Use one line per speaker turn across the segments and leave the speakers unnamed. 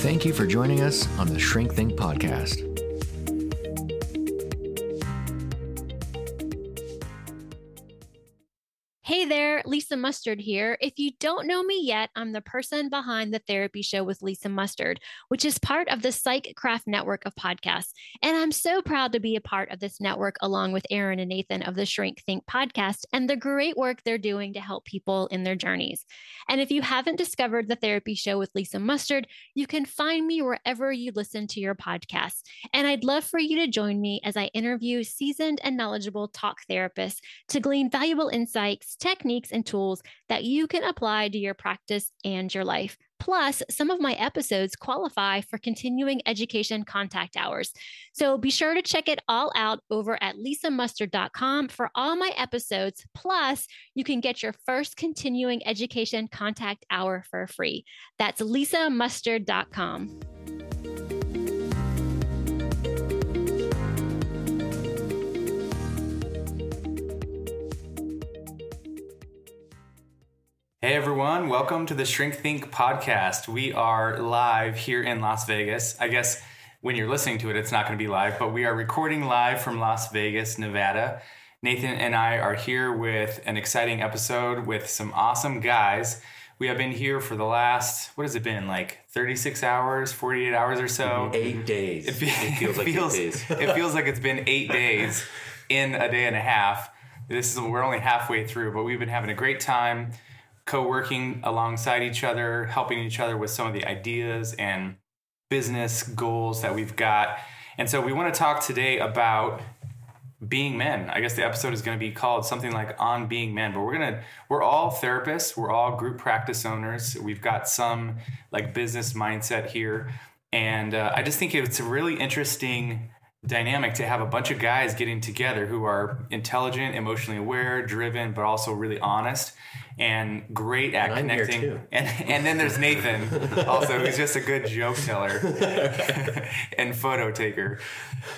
Thank you for joining us on the Shrink Think podcast.
Mustard here. If you don't know me yet, I'm the person behind the Therapy Show with Lisa Mustard, which is part of the Psych Craft network of podcasts. And I'm so proud to be a part of this network along with Aaron and Nathan of the Shrink Think podcast and the great work they're doing to help people in their journeys. And if you haven't discovered the Therapy Show with Lisa Mustard, you can find me wherever you listen to your podcasts. And I'd love for you to join me as I interview seasoned and knowledgeable talk therapists to glean valuable insights techniques, and tools that you can apply to your practice and your life. Plus, some of my episodes qualify for continuing education contact hours. So be sure to check it all out over at lisamustard.com for all my episodes. Plus, you can get your first continuing education contact hour for free. That's lisamustard.com.
Hey everyone, welcome to the Shrink Think podcast. We are live here in Las Vegas. I guess when you're listening to it, it's not going to be live, but we are recording live from Las Vegas, Nevada. Nathan and I are here with an exciting episode with some awesome guys. We have been here for the last, what has it been, like 36 hours, 48 hours or so?
Mm-hmm. Eight days.
It, it feels like feels, eight days. it feels like it's been eight days in a day and a half. This is we're only halfway through, but we've been having a great time co-working alongside each other, helping each other with some of the ideas and business goals that we've got. And so we want to talk today about being men. I guess the episode is going to be called something like on being men, but we're going to we're all therapists, we're all group practice owners. We've got some like business mindset here. And uh, I just think it's a really interesting dynamic to have a bunch of guys getting together who are intelligent, emotionally aware, driven, but also really honest and great at
and
connecting. And and then there's Nathan, also who's just a good joke teller and photo taker.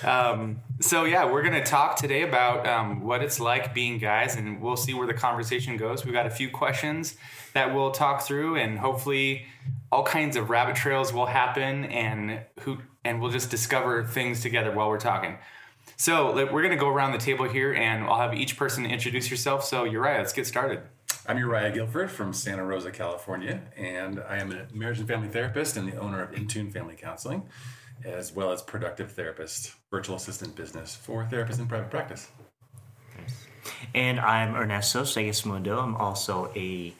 Um, so yeah, we're gonna talk today about um, what it's like being guys, and we'll see where the conversation goes. We've got a few questions that we'll talk through, and hopefully, all kinds of rabbit trails will happen, and who and we'll just discover things together while we're talking. So we're gonna go around the table here, and I'll have each person introduce yourself. So Uriah, let's get started.
I'm Uriah Guilford from Santa Rosa, California, and I am a marriage and family therapist and the owner of Intune Family Counseling, as well as productive therapist, virtual assistant business for therapists in private practice.
And I'm Ernesto Segismundo. I'm also a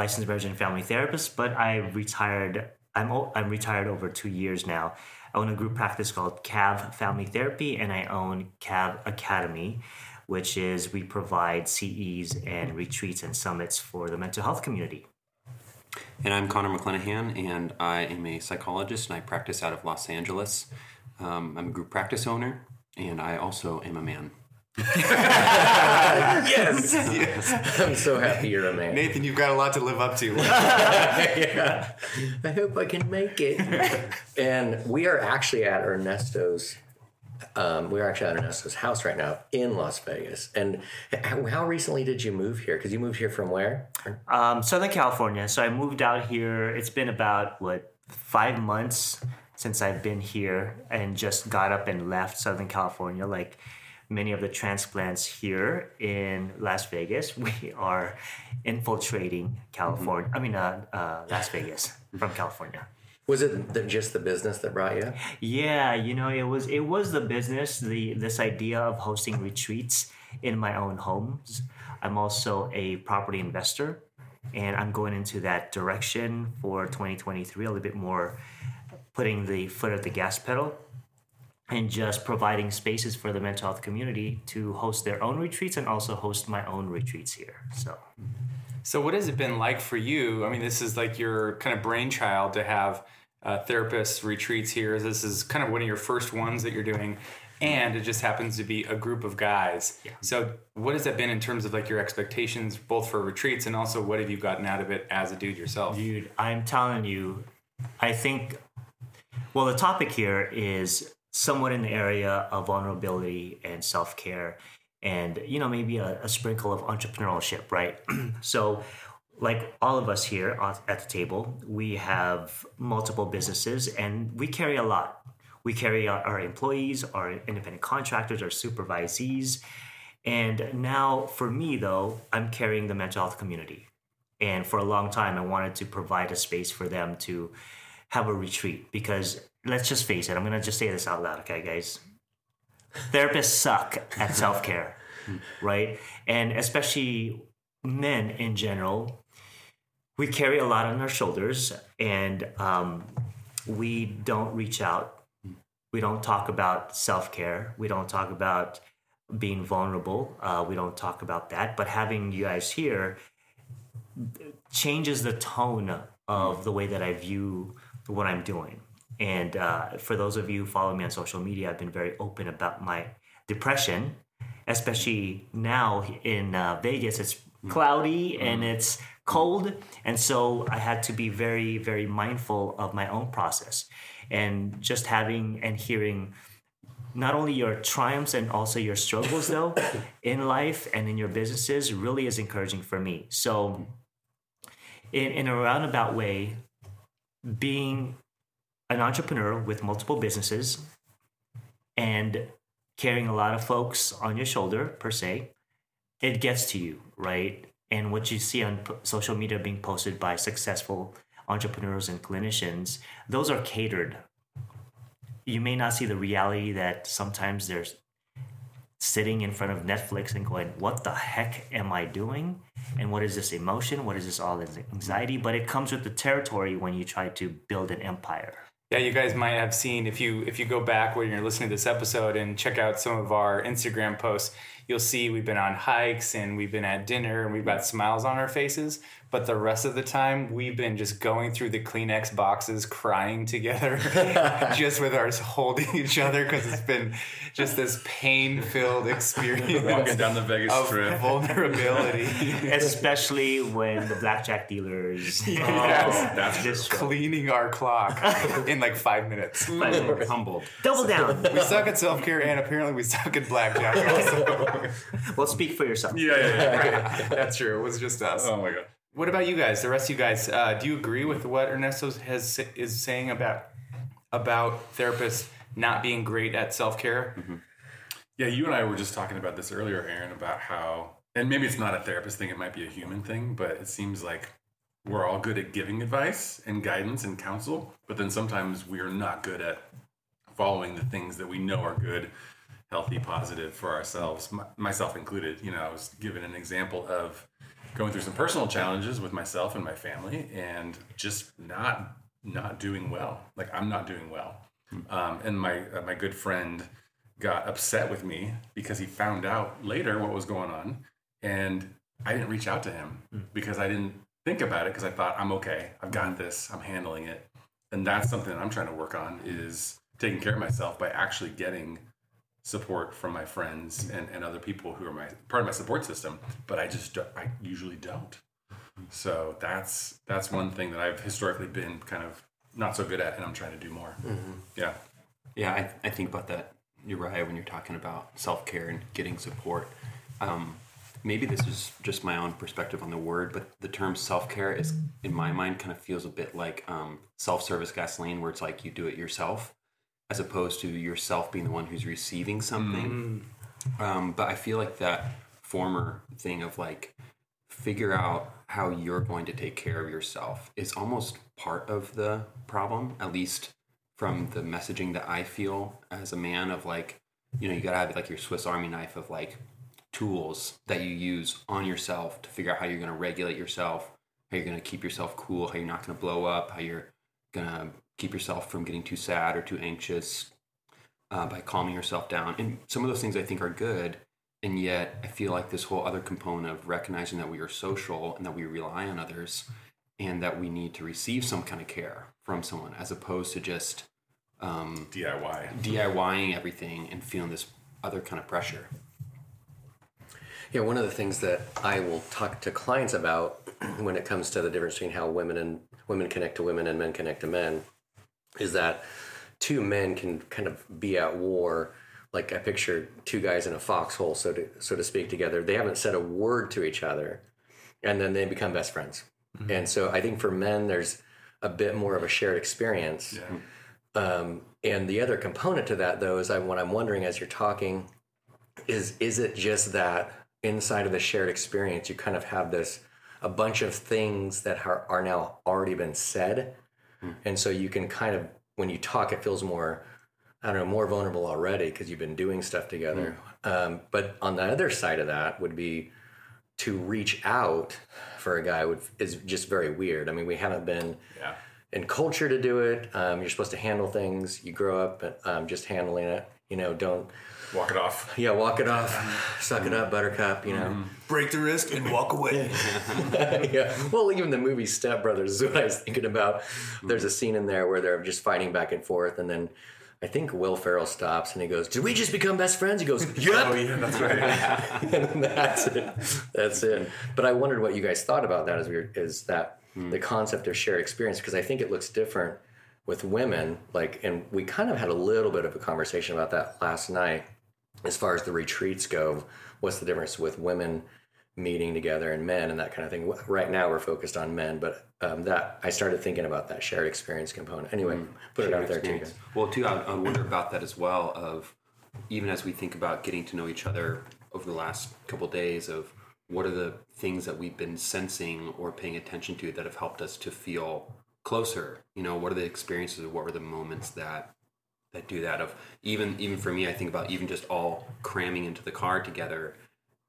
licensed marriage and family therapist, but I retired. I'm I'm retired over two years now. I own a group practice called CAV Family Therapy, and I own CAV Academy which is we provide CEs and retreats and summits for the mental health community.
And I'm Connor McClenahan, and I am a psychologist, and I practice out of Los Angeles. Um, I'm a group practice owner, and I also am a man.
Yes. yes. I'm so happy you're a man.
Nathan, you've got a lot to live up to.
yeah. I hope I can make it. and we are actually at Ernesto's um, we're actually at Ernesto's house right now in Las Vegas. And how, how recently did you move here? Because you moved here from where?
Um, Southern California. So I moved out here. It's been about what five months since I've been here, and just got up and left Southern California. Like many of the transplants here in Las Vegas, we are infiltrating California. Mm-hmm. I mean, uh, uh, Las Vegas from California.
Was it the, just the business that brought you?
Yeah, you know, it was it was the business, the this idea of hosting retreats in my own homes. I'm also a property investor, and I'm going into that direction for 2023 a little bit more, putting the foot at the gas pedal, and just providing spaces for the mental health community to host their own retreats and also host my own retreats here. So.
So, what has it been like for you? I mean, this is like your kind of brainchild to have uh, therapist retreats here. This is kind of one of your first ones that you're doing, and it just happens to be a group of guys. So, what has that been in terms of like your expectations, both for retreats and also what have you gotten out of it as a dude yourself?
Dude, I'm telling you, I think, well, the topic here is somewhat in the area of vulnerability and self care, and, you know, maybe a, a sprinkle of entrepreneurship, right? so, like all of us here at the table, we have multiple businesses and we carry a lot. We carry our, our employees, our independent contractors, our supervisees. And now, for me, though, I'm carrying the mental health community. And for a long time, I wanted to provide a space for them to have a retreat because let's just face it, I'm going to just say this out loud, okay, guys? Therapists suck at self care, right? And especially men in general, we carry a lot on our shoulders and um, we don't reach out. We don't talk about self care. We don't talk about being vulnerable. Uh, we don't talk about that. But having you guys here changes the tone of the way that I view what I'm doing. And uh, for those of you who follow me on social media, I've been very open about my depression, especially now in uh, Vegas. It's cloudy and it's cold. And so I had to be very, very mindful of my own process. And just having and hearing not only your triumphs and also your struggles, though, in life and in your businesses really is encouraging for me. So, in, in a roundabout way, being an entrepreneur with multiple businesses and carrying a lot of folks on your shoulder, per se, it gets to you, right? And what you see on social media being posted by successful entrepreneurs and clinicians, those are catered. You may not see the reality that sometimes they're sitting in front of Netflix and going, What the heck am I doing? And what is this emotion? What is this all this anxiety? But it comes with the territory when you try to build an empire.
Yeah, you guys might have seen if you if you go back when you're listening to this episode and check out some of our Instagram posts, you'll see we've been on hikes and we've been at dinner and we've got smiles on our faces. But the rest of the time, we've been just going through the Kleenex boxes, crying together, just with ours holding each other because it's been just this pain filled experience
Walking down the Vegas
of
Strip.
vulnerability.
Especially when the blackjack dealers
Yes.
That's
just
Cleaning our clock in like five minutes.
Humbled.
double down.
We suck at self care and apparently we suck at blackjack also.
well, speak for yourself.
yeah, yeah, yeah.
That's true. It was just us.
Oh my god.
What about you guys? The rest of you guys, uh, do you agree with what Ernesto has is saying about about therapists not being great at self care?
Yeah, you and I were just talking about this earlier, Aaron, about how, and maybe it's not a therapist thing, it might be a human thing, but it seems like we're all good at giving advice and guidance and counsel, but then sometimes we are not good at following the things that we know are good, healthy, positive for ourselves, myself included. You know, I was given an example of going through some personal challenges with myself and my family and just not not doing well. Like I'm not doing well. Um, and my uh, my good friend got upset with me because he found out later what was going on and I didn't reach out to him because I didn't think about it because I thought I'm okay. I've got this. I'm handling it. And that's something that I'm trying to work on is taking care of myself by actually getting support from my friends and, and other people who are my part of my support system, but I just don't- I usually don't. So that's that's one thing that I've historically been kind of not so good at and I'm trying to do more. Yeah.
Yeah, I, I think about that. Right when you're talking about self care and getting support. Um, maybe this is just my own perspective on the word, but the term self care is, in my mind, kind of feels a bit like um, self service gasoline, where it's like you do it yourself, as opposed to yourself being the one who's receiving something. Um, but I feel like that former thing of like figure out how you're going to take care of yourself is almost part of the problem, at least from the messaging that I feel as a man of like, you know, you gotta have like your Swiss Army knife of like tools that you use on yourself to figure out how you're gonna regulate yourself, how you're gonna keep yourself cool, how you're not gonna blow up, how you're gonna keep yourself from getting too sad or too anxious uh, by calming yourself down. And some of those things I think are good. And yet, I feel like this whole other component of recognizing that we are social and that we rely on others and that we need to receive some kind of care from someone as opposed to just um,
DIY.
DIYing everything and feeling this other kind of pressure.
Yeah, one of the things that I will talk to clients about when it comes to the difference between how women and women connect to women and men connect to men is that two men can kind of be at war. Like I picture two guys in a foxhole, so to so to speak, together. They haven't said a word to each other, and then they become best friends. And so I think for men, there's a bit more of a shared experience. Um, and the other component to that, though, is I, what I'm wondering as you're talking is is it just that inside of the shared experience you kind of have this a bunch of things that are, are now already been said and so you can kind of when you talk it feels more i don't know more vulnerable already because you've been doing stuff together. Um, but on the other side of that would be to reach out for a guy would is just very weird. I mean we haven't been
Yeah.
in culture to do it. Um, you're supposed to handle things. You grow up um, just handling it you know don't
Walk it off.
yeah, walk it off, mm-hmm. suck it up, Buttercup. You know. Mm-hmm.
Break the wrist and walk away.
yeah. Well, even the movie Step Brothers is what I was thinking about. There's a scene in there where they're just fighting back and forth, and then I think Will Ferrell stops and he goes, "Did we just become best friends?" He goes, "Yep."
Oh yeah, that's right.
and that's it. That's it. But I wondered what you guys thought about that. Is weird. Is that hmm. the concept of shared experience? Because I think it looks different with women. Like, and we kind of had a little bit of a conversation about that last night, as far as the retreats go. What's the difference with women meeting together and men and that kind of thing? Right now, we're focused on men, but um, that I started thinking about that shared experience component. Anyway, put it out there too.
Well, too, I, I wonder about that as well. Of even as we think about getting to know each other over the last couple days, of what are the things that we've been sensing or paying attention to that have helped us to feel closer? You know, what are the experiences? What were the moments that that do that? Of even even for me, I think about even just all cramming into the car together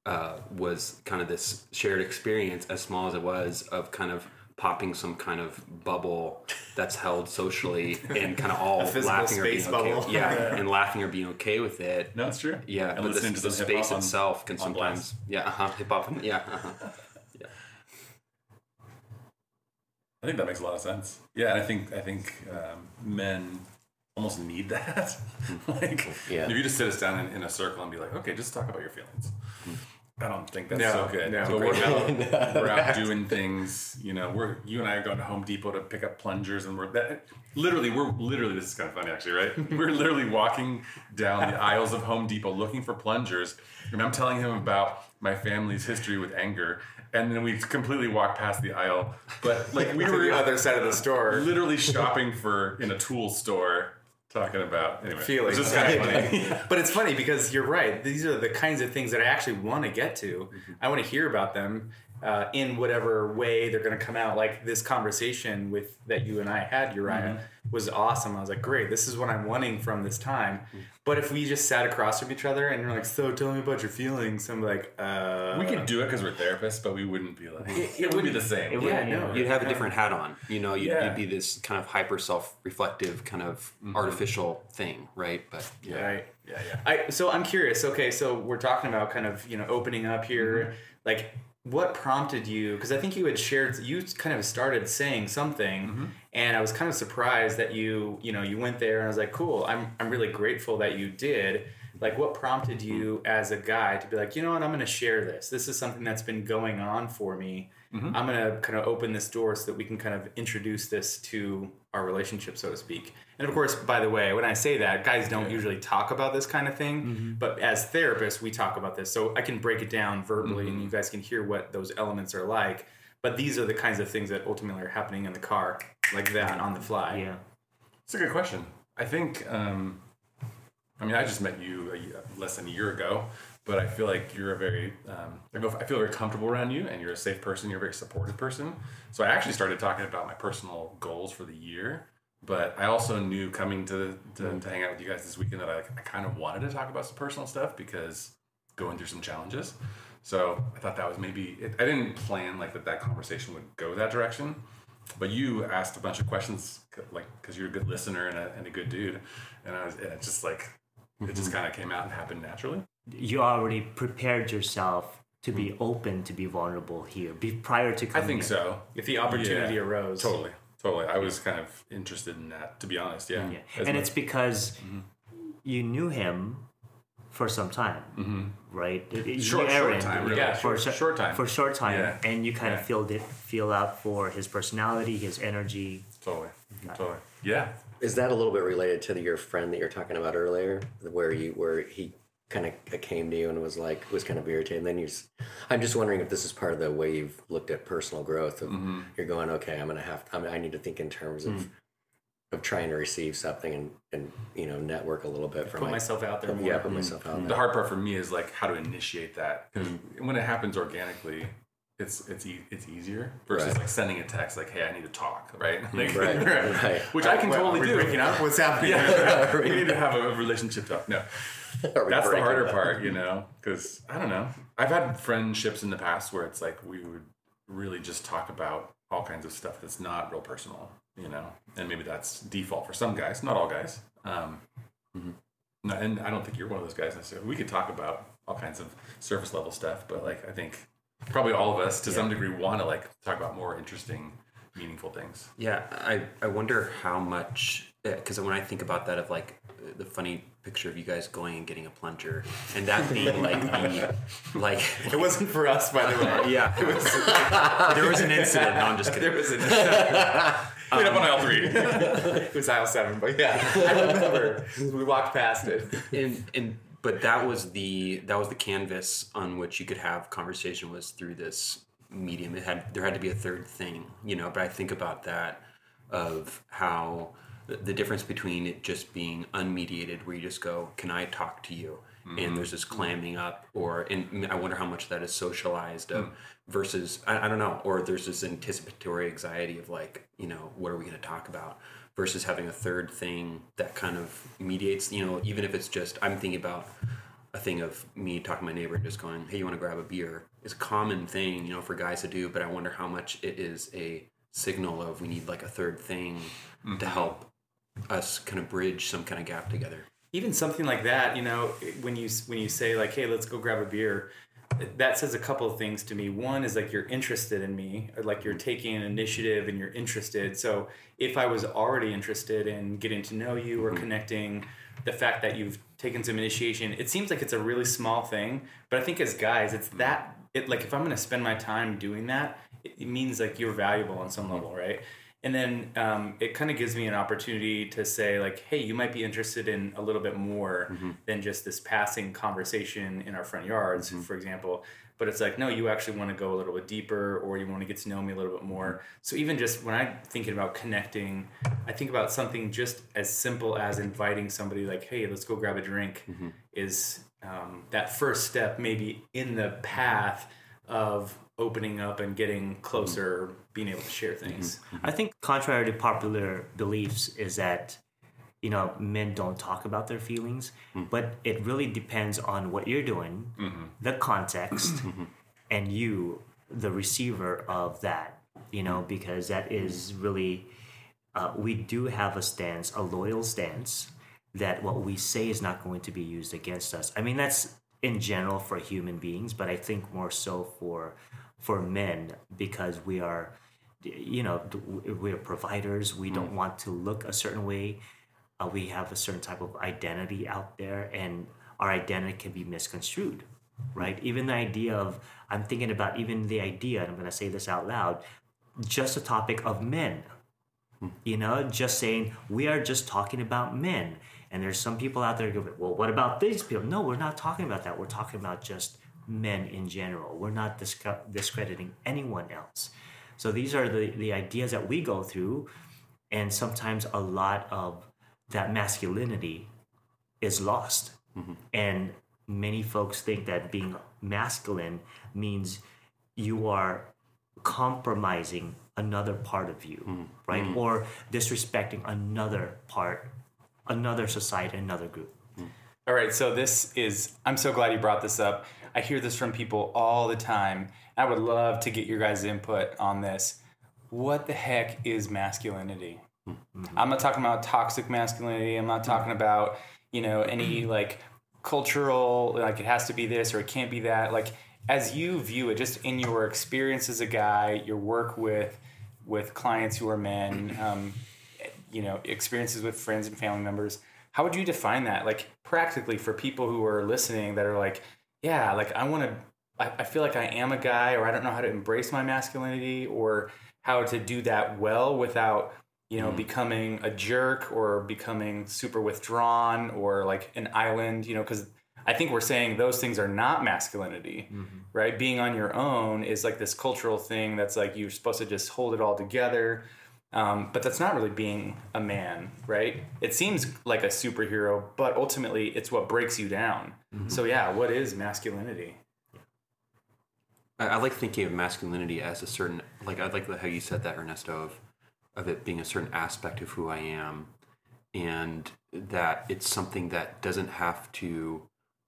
uh, was kind of this shared experience, as small as it was, of kind of popping some kind of bubble that's held socially and kind of all laughing or being
space
okay.
bubble.
Yeah, and laughing or being okay with it.
No, it's true.
Yeah,
and
but
listening
the,
to
the space
on-
itself can sometimes,
blast.
yeah, uh-huh, hip hop, yeah, uh-huh.
I think that makes a lot of sense. Yeah, and I think I think um, men almost need that. like,
Yeah.
if you just sit us down in, in a circle and be like, okay, just talk about your feelings. I don't think that's
No,
so good.
no.
But we're out, we're out doing things. You know, we're you and I are going to Home Depot to pick up plungers, and we're that, literally we're literally this is kind of funny actually, right? we're literally walking down the aisles of Home Depot looking for plungers, and I'm telling him about my family's history with anger. And then we completely walked past the aisle, but like we were
the other side of the store.
literally shopping for in a tool store talking about anyway
feelings.
It's just kind of funny.
but it's funny because you're right. These are the kinds of things that I actually want to get to. Mm-hmm. I want to hear about them uh, in whatever way they're going to come out. Like this conversation with that you and I had, Uriah, was awesome. I was like, great. This is what I'm wanting from this time. But if we just sat across from each other and you're like, so tell me about your feelings, I'm like, uh,
we could do it because we're therapists, but we wouldn't be like it, would be the same.
It
yeah,
would-
no,
You'd have a different hat on. You know, you'd,
Yeah.
you'd be this kind of hyper self-reflective, kind of artificial thing, right? But
yeah.
Right.
yeah, yeah.
I so I'm curious. Okay, so we're talking about kind of you know opening up here. Like, what prompted you? Because I think you had shared. You kind of started saying something, mm-hmm. and I was kind of surprised that you you know you went there, and I was like, cool. I'm I'm really grateful that you did. Like, what prompted mm-hmm. you as a guy to be like, you know what? I'm going to share this. This is something that's been going on for me. Mm-hmm. I'm going to kind of open this door so that we can kind of introduce this to our relationship, so to speak. And of course, by the way, when I say that, guys don't usually talk about this kind of thing, mm-hmm. but as therapists, we talk about this. So I can break it down verbally and you guys can hear what those elements are like. But these are the kinds of things that ultimately are happening in the car, like that on the fly.
Yeah.
It's a good question. I think. Um, I mean, I just met you a, less than a year ago, but I feel like you're a very. Um, I feel very comfortable around you, and you're a safe person. You're a very supportive person. So I actually started talking about my personal goals for the year. But I also knew coming to, to, to hang out with you guys this weekend that I, I kind of wanted to talk about some personal stuff because going through some challenges. So I thought that was maybe it, I didn't plan like that that conversation would go that direction, but you asked a bunch of questions like because you're a good listener and a, and a good dude, and I was and just like it just kind of came out and happened naturally.
You already prepared yourself to be open to be vulnerable here be prior to coming.
I think
in.
so.
If the opportunity
Yeah,
arose.
Totally, totally. I was kind of interested in that, to be honest. Yeah,
Yeah. And
much-
it's because
Mm-hmm.
you knew him for some time, right? It- it- you
Mm-hmm. Short-
knew
short
Aaron,
time, really.
Yeah,
for
short- short time.
for short time,
Yeah.
and you kind
Yeah.
of filled it, feel out for his personality, his energy.
totally, totally. Yeah,
Is that a little bit related to the, your friend that you're talking about earlier, where you where he kind of came to you and was like was kind of irritated? And then you, I'm just wondering if this is part of the way you've looked at personal growth. Of
Mm-hmm.
you're going, okay, I'm gonna have, I, mean, I need to think in terms of
Mm.
of trying to receive something and and you know network a little bit for
Put
my-
myself out there more.
Yeah, put myself out There.
the hard part for me is like how to initiate that because when it happens organically. It's it's e- it's easier versus
Right.
like sending a text like, "Hey, I need to talk," right? Like,
Right, right.
Which I can
Wait,
totally do.
breaking up? What's happening?
Yeah, we need to have a relationship talk. No, that's the harder
up?
part, you know, because I don't know. I've had friendships in the past where it's like we would really just talk about all kinds of stuff that's not real personal, you know, and maybe that's default for some guys, not all guys. Um, no, and I don't think you're one of those guys necessarily. We could talk about all kinds of surface level stuff, but like I think probably all of us to some degree want to like talk about more interesting, meaningful things.
Yeah, I, I wonder how much eh, because when I think about that of like the funny picture of you guys going and getting a plunger and that being like the like
It wasn't for us, by the way.
yeah there was an incident. No, I'm just kidding.
There was an
Clean up on aisle three.
it was aisle seven, but yeah, I remember we walked past it.
and and but that was the that was the canvas on which you could have conversation was through this medium. It had there had to be a third thing you know but i think about that of how the, difference between it just being unmediated where you just go can i talk to you? And mm-hmm. there's this clamming up or and i wonder how much that is socialized of hmm. versus I, I don't know or there's this anticipatory anxiety of like you know what are we going to talk about versus having a third thing that kind of mediates you know even if it's just i'm thinking about a thing of me talking to my neighbor and just going hey you want to grab a beer? Is a common thing you know for guys to do but i wonder how much it is a signal of we need like a third thing to mm-hmm. help us kind of bridge some kind of gap together.
Even something like that you know when you when you say like hey let's go grab a beer that says a couple of things to me. One is like you're interested in me or like you're taking an initiative and you're interested. So if i was already interested in getting to know you or mm-hmm. connecting the fact that you've taken some initiation it seems like it's a really small thing but i think as guys it's mm-hmm. that it like if i'm going to spend my time doing that it, it means like you're valuable on some mm-hmm. level right and then um, it kind of gives me an opportunity to say like hey you might be interested in a little bit more than just this passing conversation in our front yards for example. But it's like no you actually want to go a little bit deeper or you want to get to know me a little bit more. So even just when i'm thinking about connecting i think about something just as simple as inviting somebody like hey let's go grab a drink is um, that first step maybe in the path of opening up and getting closer being able to share things mm-hmm, mm-hmm.
I think contrary to popular beliefs is that you know men don't talk about their feelings, mm. but it really depends on what you're doing, mm-hmm. the context, and you, the receiver of that. You know, because that is really uh, we do have a stance, a loyal stance that what we say is not going to be used against us. I mean, that's in general for human beings, but I think more so for for men because we are you know we're providers. We don't want to look a certain way. Uh, we have a certain type of identity out there and our identity can be misconstrued right? Even the idea of i'm thinking about even the idea and i'm going to say this out loud just a topic of men. You know just saying we are just talking about men and there's some people out there who go well what about these people? No we're not talking about that. We're talking about just men in general. We're not disc- discrediting anyone else. So these are the, the ideas that we go through and sometimes a lot of that masculinity is lost. Mm-hmm. And many folks think that being masculine means you are compromising another part of you mm-hmm. right? Mm-hmm. Or disrespecting another part another society another group
All right, so this is, I'm so glad you brought this up. I hear this from people all the time. I would love to get your guys' input on this. What the heck is masculinity? I'm not talking about toxic masculinity. I'm not talking about, you know, any like cultural, like it has to be this or it can't be that. Like, as you view it, just in your experience as a guy, your work with with clients who are men, um, you know, experiences with friends and family members, how would you define that, like practically for people who are listening that are like, yeah, like I want to, I, I feel like I am a guy, or I don't know how to embrace my masculinity, or how to do that well without you know, mm. becoming a jerk or becoming super withdrawn or like an island, you know, because I think we're saying those things are not masculinity, mm-hmm. right? Being on your own is like this cultural thing that's like you're supposed to just hold it all together. Um, but that's not really being a man, right? It seems like a superhero, but ultimately it's what breaks you down. Mm-hmm. So, yeah, what is masculinity?
I, I like thinking of masculinity as a certain, like, I like how you said that, Ernesto, of of it being a certain aspect of who I am, and that it's something that doesn't have to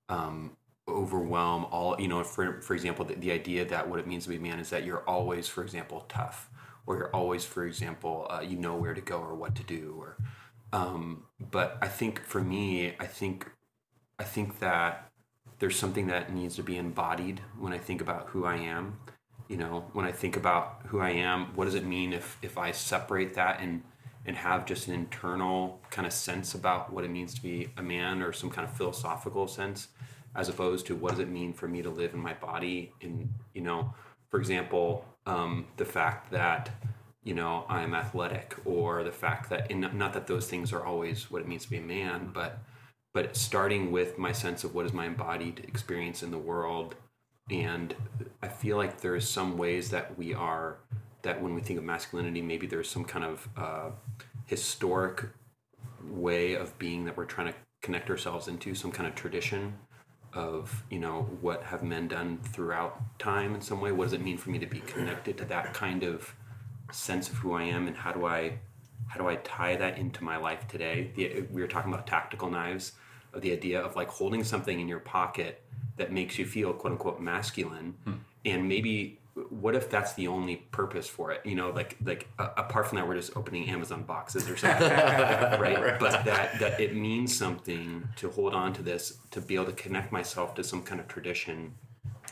um, overwhelm all. You know, for for example, the, the idea that what it means to be a man is that you're always, for example, tough, or you're always, for example, uh, you know where to go or what to do, or. Um, but I think for me, I think, I think that there's something that needs to be embodied when I think about who I am you know when i think about who i am what does it mean if if i separate that and and have just an internal kind of sense about what it means to be a man or some kind of philosophical sense as opposed to what does it mean for me to live in my body in you know for example um, the fact that you know i'm athletic or the fact that in, not that those things are always what it means to be a man but but starting with my sense of what is my embodied experience in the world. And I feel like there's some ways that we are that when we think of masculinity, maybe there's some kind of uh, historic way of being that we're trying to connect ourselves into, some kind of tradition of you know what have men done throughout time in some way. What does it mean for me to be connected to that kind of sense of who I am, and how do I how do I tie that into my life today? The, we were talking about tactical knives, of the idea of like holding something in your pocket that makes you feel quote unquote masculine hmm. and maybe what if that's the only purpose for it you know like like uh, apart from that we're just opening amazon boxes or something right? right? but that that it means something to hold on to this to be able to connect myself to some kind of tradition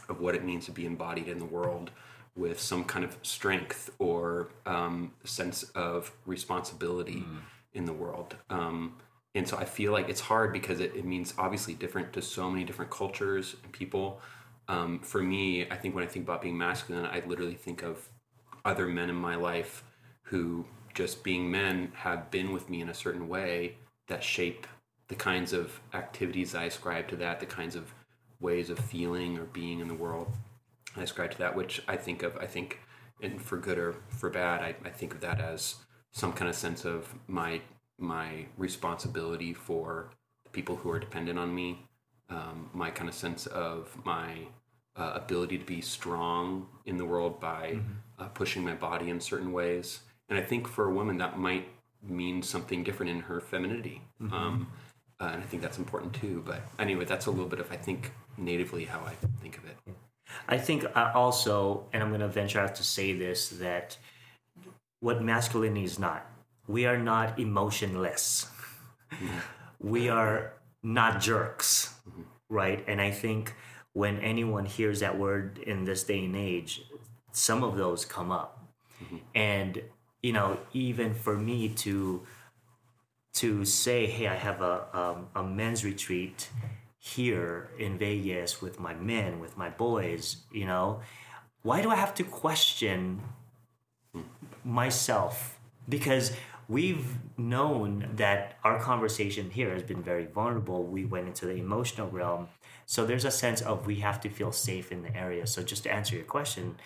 of what it means to be embodied in the world with some kind of strength or um, sense of responsibility mm. in the world um, and so I feel like it's hard because it, it means obviously different to so many different cultures and people. Um, for me, I think when I think about being masculine, I literally think of other men in my life who, just being men, have been with me in a certain way that shape the kinds of activities I ascribe to that, the kinds of ways of feeling or being in the world I ascribe to that, which I think of, I think, and for good or for bad, I, I think of that as some kind of sense of my my responsibility for the people who are dependent on me, um, my kind of sense of my uh, ability to be strong in the world by mm-hmm. uh, pushing my body in certain ways. And I think for a woman that might mean something different in her femininity. Mm-hmm. Um, uh, and I think that's important too. But anyway, that's a little bit of, I think, natively how I think of it.
I think uh, also, and I'm going to venture out to say this, that what masculinity is not we are not emotionless. we are not jerks, right? And I think when anyone hears that word in this day and age, some of those come up. Mm-hmm. And you know, even for me to to say, "Hey, I have a um, a men's retreat here in Vegas with my men, with my boys," you know, why do I have to question myself? Because we've known that our conversation here has been very vulnerable. We went into the emotional realm. So there's a sense of we have to feel safe in the area. So just to answer your question,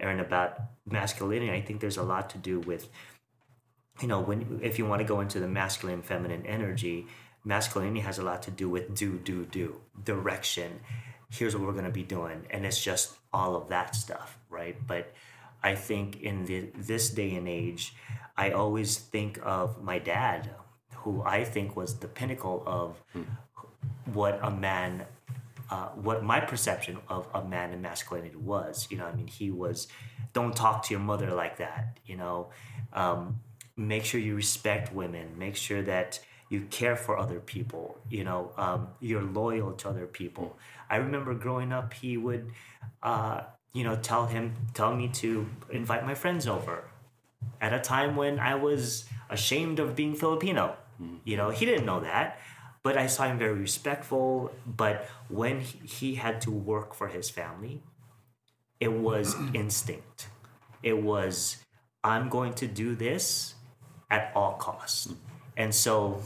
Aaron, about masculinity, I think there's a lot to do with, you know, when if you want to go into the masculine feminine energy, masculinity has a lot to do with do, do, do, direction. Here's what we're gonna be doing. And it's just all of that stuff, right? But I think in the, this day and age, I always think of my dad, who I think was the pinnacle of what a man, uh, what my perception of a man and masculinity was. You know, I mean, he was, don't talk to your mother like that. You know, um, make sure you respect women. Make sure that you care for other people you know um, you're loyal to other people i remember growing up he would uh, you know tell him tell me to invite my friends over at a time when i was ashamed of being filipino. Mm-hmm. You know he didn't know that but i saw him very respectful. But when he, he had to work for his family it was instinct. It was i'm going to do this at all costs. Mm-hmm. And so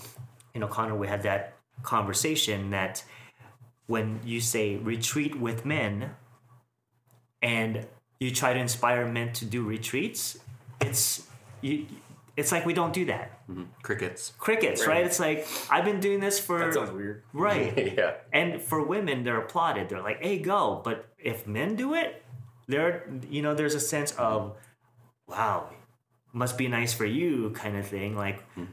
you know connor we had that conversation that when you say retreat with men and you try to inspire men to do retreats it's you it's like we don't do that. Mm-hmm.
Crickets.
crickets right, it's like i've been doing this for
That sounds weird.
right.
Yeah.
and for women they're applauded. They're like hey go. But if men do it there you know there's a sense of wow must be nice for you kind of thing. Like mm-hmm.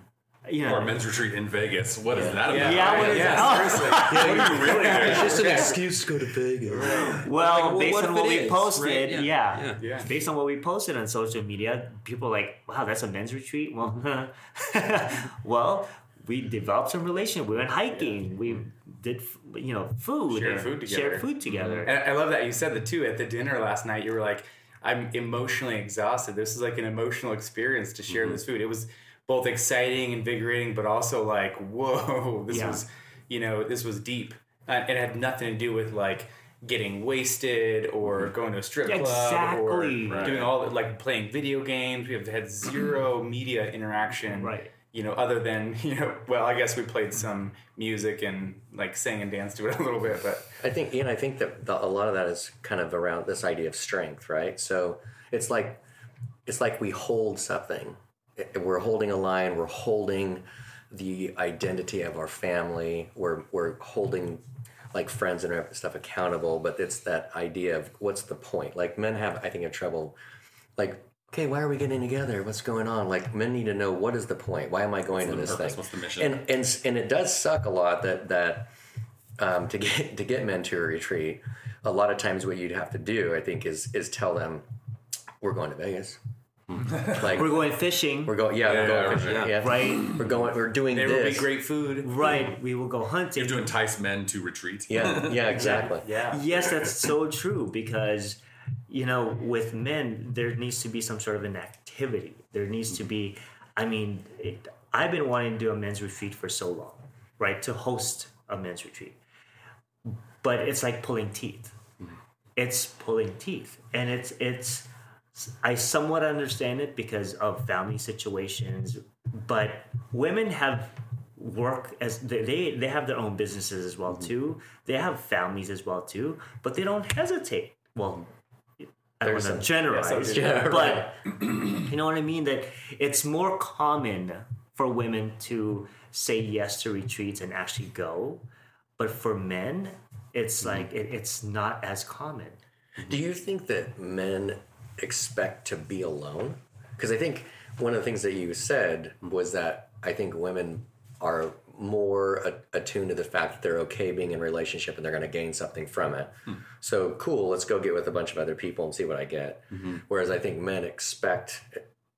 You know
Or a men's retreat in Vegas. What is that about?
yeah, what is
yeah,
that?
seriously.
What are you really doing?
It's just an excuse to go to Vegas.
Well,
well,
based
what
on what we
is,
posted,
right?
yeah.
Yeah.
Yeah.
Based on what we posted on social media, people are like, wow, that's a men's retreat. Well, mm-hmm. well, we developed some relation. We went hiking. We did, you know, food.
Shared
and
food together.
Shared food mm-hmm. together.
And I love that you said that too at the dinner last night. You were like, "I'm emotionally exhausted. This is like an emotional experience to share mm-hmm. this food." It was both exciting, invigorating, but also like, "Whoa, this
Yeah.
was, you know, this was deep." Uh, it had nothing to do with like getting wasted or going to a strip club
Exactly.
or
Right.
doing all the, like playing video games. We have had zero media interaction,
Right.
You know, other than you know, well, I guess we played some music and like sang and danced to it a little bit, but
I think, Ian, I think that the, a lot of that is kind of around this idea of strength, right? So it's like it's like we hold something. We're holding a line. We're holding the identity of our family. We're we're holding like friends and stuff accountable. But it's that idea of what's the point? Like men have, I think, have trouble. Like, okay, why are we getting together? What's going on? Like men need to know what is the point? Why am I going to
the
this
purpose?
thing?
What's the mission?
And and and it does suck a lot that that um, to get to get men to a retreat, a lot of times what you'd have to do, I think, is is tell them we're going to Vegas. Mm-hmm. like
We're going fishing.
we're going, yeah, we're going,
yeah,
fishing,
yeah.
yeah.
Right.
We're going, we're doing
there will be great food.
right. We will go hunting.
You have to entice men to retreat.
Yeah, yeah, exactly.
Yeah.
Yes, that's so true because you know, with men, there needs to be some sort of an activity. There needs to be, I mean, it, I've been wanting to do a men's retreat for so long, right? To host a men's retreat, but it's like pulling teeth. Mm-hmm. It's pulling teeth, and it's it's. I somewhat understand it because of family situations, but women have work as they they, have their own businesses as well mm-hmm. too. They have families as well too, but they don't hesitate. Well, I don't want to generalize,
Yeah,
but you know what I mean. That it's more common for women to say yes to retreats and actually go, but for men, it's mm-hmm. like it, it's not as common.
Do you think that men expect to be alone? Because I think one of the things that you said was that I think women are more a- attuned to the fact that they're okay being in a relationship and they're going to gain something from it. Hmm. So cool, let's go get with a bunch of other people and see what I get. Mm-hmm. Whereas I think men expect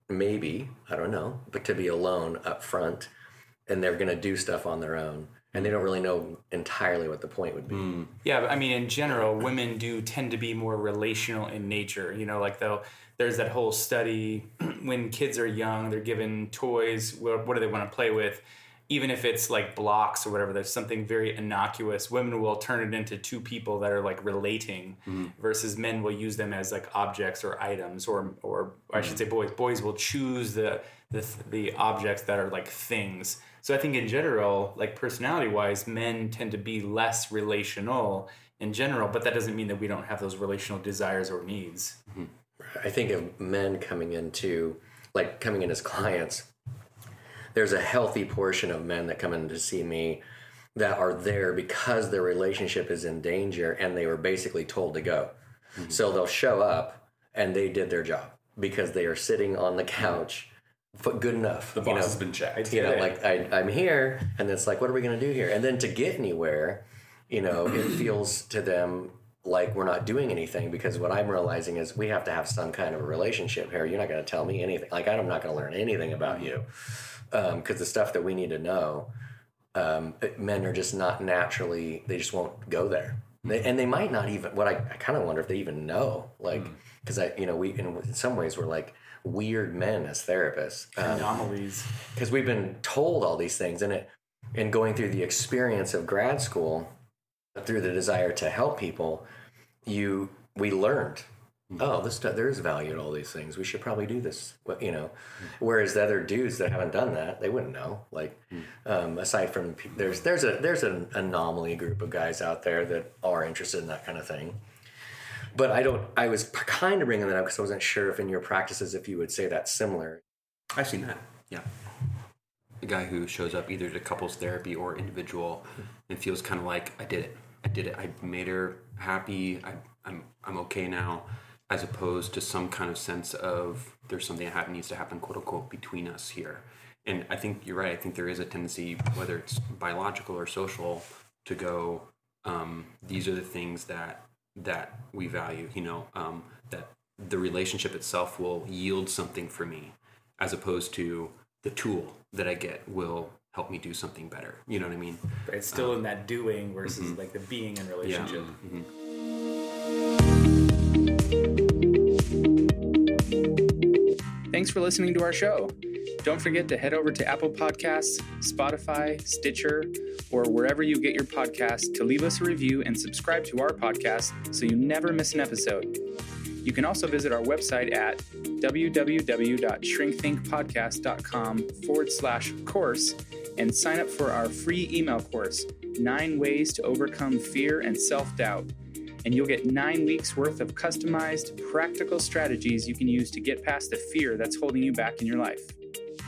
maybe I don't know, but to be alone up front, and they're going to do stuff on their own, and they don't really know entirely what the point would be.
Hmm. Yeah, I mean, in general, women do tend to be more relational in nature. You know, like though there's that whole study when kids are young, they're given toys. What, what do they want to play with? Even if it's like blocks or whatever, there's something very innocuous. Women will turn it into two people that are like relating, hmm. versus men will use them as like objects or items, or or I should hmm. say boys. Boys will choose the the the objects that are like things. So I think in general, like personality wise, men tend to be less relational in general, but that doesn't mean that we don't have those relational desires or needs. Mm-hmm.
I think of men coming into like coming in as clients. There's a healthy portion of men that come in to see me that are there because their relationship is in danger and they were basically told to go. Mm-hmm. So they'll show up and they did their job because they are sitting on the couch. But good enough.
The
you
box
know?
has been checked.
you know, like I, I'm here, and it's like, what are we going to do here? And then to get anywhere, you know, it feels to them like we're not doing anything because what I'm realizing is we have to have some kind of a relationship here. You're not going to tell me anything. Like I'm not going to learn anything about you. because the stuff that we need to know, um, men are just not naturally. They just won't go there, they, and they might not even. What I, I kind of wonder if they even know, like, because I, you know, we in some ways we're like weird men as therapists. Um,
Anomalies.
because we've been told all these things and it and going through the experience of grad school through the desire to help people you we learned oh this there's value in all these things. We should probably do this you know? Whereas the other dudes that haven't done that they wouldn't know like um, aside from there's there's a there's an anomaly group of guys out there that are interested in that kind of thing but i don't i was kind of bringing that up because i wasn't sure if in your practices if you would say that's similar
I've seen that. Yeah. A guy who shows up either to couples therapy or individual and feels kind of like I did it. I did it. I made her happy. I, I'm I'm okay now, as opposed to some kind of sense of there's something that needs to happen, quote unquote, between us here. And I think you're right. I think there is a tendency, whether it's biological or social, to go. Um, these are the things that that we value. You know, um, that the relationship itself will yield something for me as opposed to the tool that I get will help me do something better. You know what I mean?
But it's still um, in that doing versus mm-hmm. like the being in relationship. Mm-hmm.
Thanks for listening to our show. Don't forget to head over to Apple Podcasts, Spotify, Stitcher, or wherever you get your podcasts to leave us a review and subscribe to our podcast so you never miss an episode. You can also visit our website at www.shrinkthinkpodcast.com forward slash course and sign up for our free email course, Nine Ways to Overcome Fear and Self Doubt. And you'll get nine weeks worth of customized, practical strategies you can use to get past the fear that's holding you back in your life.